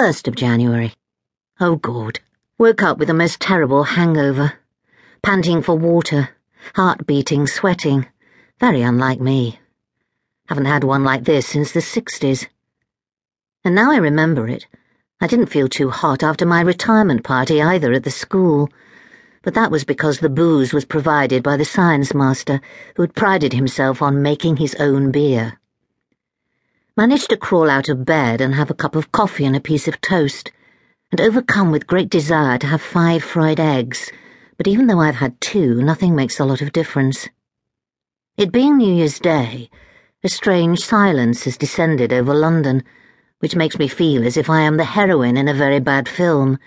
1st of January. Oh, God. Woke up with a most terrible hangover. Panting for water, heart beating, sweating. Very unlike me. Haven't had one like this since the 60s. And now I remember it. I didn't feel too hot after my retirement party either at the school. But that was because the booze was provided by the science master, who had prided himself on making his own beer managed to crawl out of bed and have a cup of coffee and a piece of toast, and overcome with great desire to have five fried eggs, but even though I've had two, nothing makes a lot of difference. It being New Year's Day, a strange silence has descended over London, which makes me feel as if I am the heroine in a very bad film,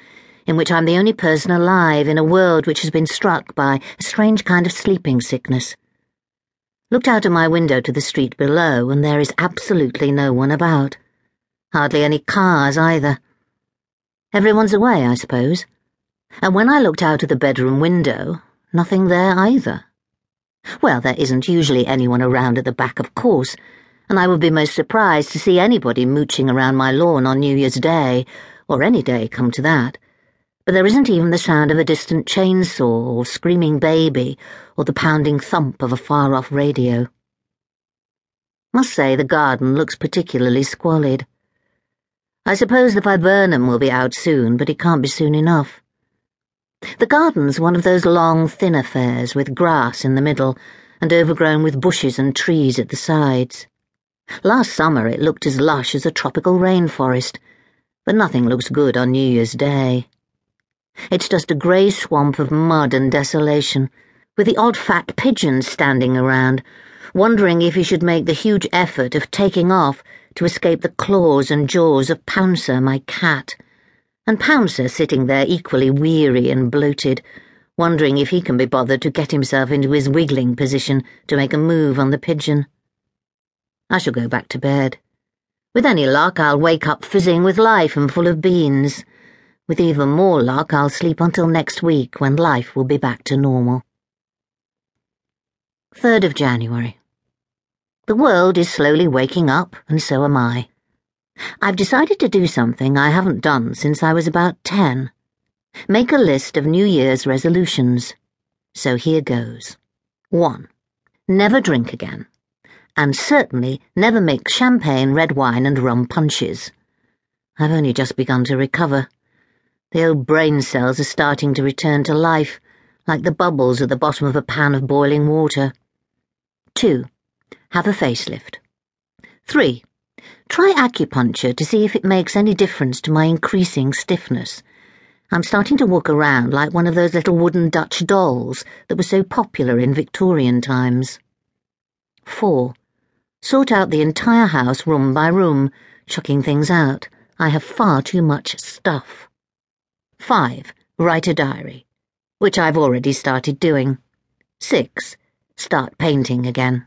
in which I'm the only person alive in a world which has been struck by a strange kind of sleeping sickness looked out of my window to the street below, and there is absolutely no one about. Hardly any cars either. Everyone's away, I suppose. And when I looked out of the bedroom window, nothing there either. Well, there isn't usually anyone around at the back, of course, and I would be most surprised to see anybody mooching around my lawn on New Year's Day, or any day come to that but there isn't even the sound of a distant chainsaw or screaming baby or the pounding thump of a far off radio. Must say the garden looks particularly squalid. I suppose the viburnum will be out soon, but it can't be soon enough. The garden's one of those long, thin affairs with grass in the middle and overgrown with bushes and trees at the sides. Last summer it looked as lush as a tropical rainforest, but nothing looks good on New Year's Day. It's just a grey swamp of mud and desolation, with the odd fat pigeons standing around, wondering if he should make the huge effort of taking off to escape the claws and jaws of Pouncer, my cat, and Pouncer sitting there equally weary and bloated, wondering if he can be bothered to get himself into his wiggling position to make a move on the pigeon. I shall go back to bed. With any luck, I'll wake up fizzing with life and full of beans. With even more luck, I'll sleep until next week when life will be back to normal. 3rd of January. The world is slowly waking up, and so am I. I've decided to do something I haven't done since I was about 10. Make a list of New Year's resolutions. So here goes. 1. Never drink again. And certainly never make champagne, red wine, and rum punches. I've only just begun to recover. The old brain cells are starting to return to life, like the bubbles at the bottom of a pan of boiling water. 2. Have a facelift. 3. Try acupuncture to see if it makes any difference to my increasing stiffness. I'm starting to walk around like one of those little wooden Dutch dolls that were so popular in Victorian times. 4. Sort out the entire house room by room, chucking things out. I have far too much stuff. 5. Write a diary, which I've already started doing. 6. Start painting again.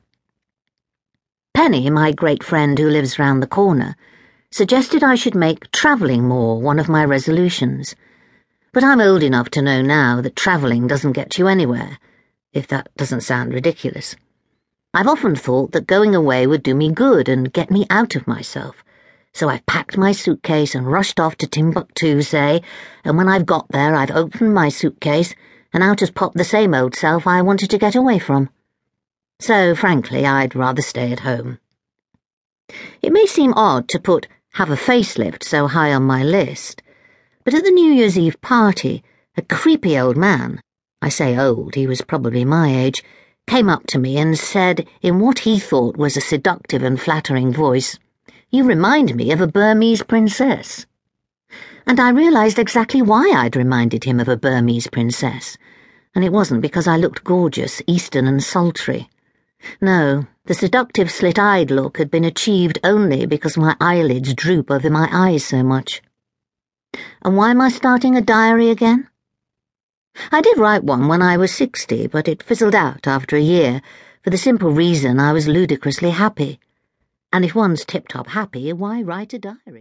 Penny, my great friend who lives round the corner, suggested I should make travelling more one of my resolutions. But I'm old enough to know now that travelling doesn't get you anywhere, if that doesn't sound ridiculous. I've often thought that going away would do me good and get me out of myself so I've packed my suitcase and rushed off to Timbuktu, say, and when I've got there, I've opened my suitcase, and out has popped the same old self I wanted to get away from. So, frankly, I'd rather stay at home. It may seem odd to put have a facelift so high on my list, but at the New Year's Eve party, a creepy old man, I say old, he was probably my age, came up to me and said, in what he thought was a seductive and flattering voice, you remind me of a Burmese princess. And I realized exactly why I'd reminded him of a Burmese princess. And it wasn't because I looked gorgeous, eastern, and sultry. No, the seductive slit eyed look had been achieved only because my eyelids droop over my eyes so much. And why am I starting a diary again? I did write one when I was sixty, but it fizzled out after a year for the simple reason I was ludicrously happy. And if one's tip top happy, why write a diary?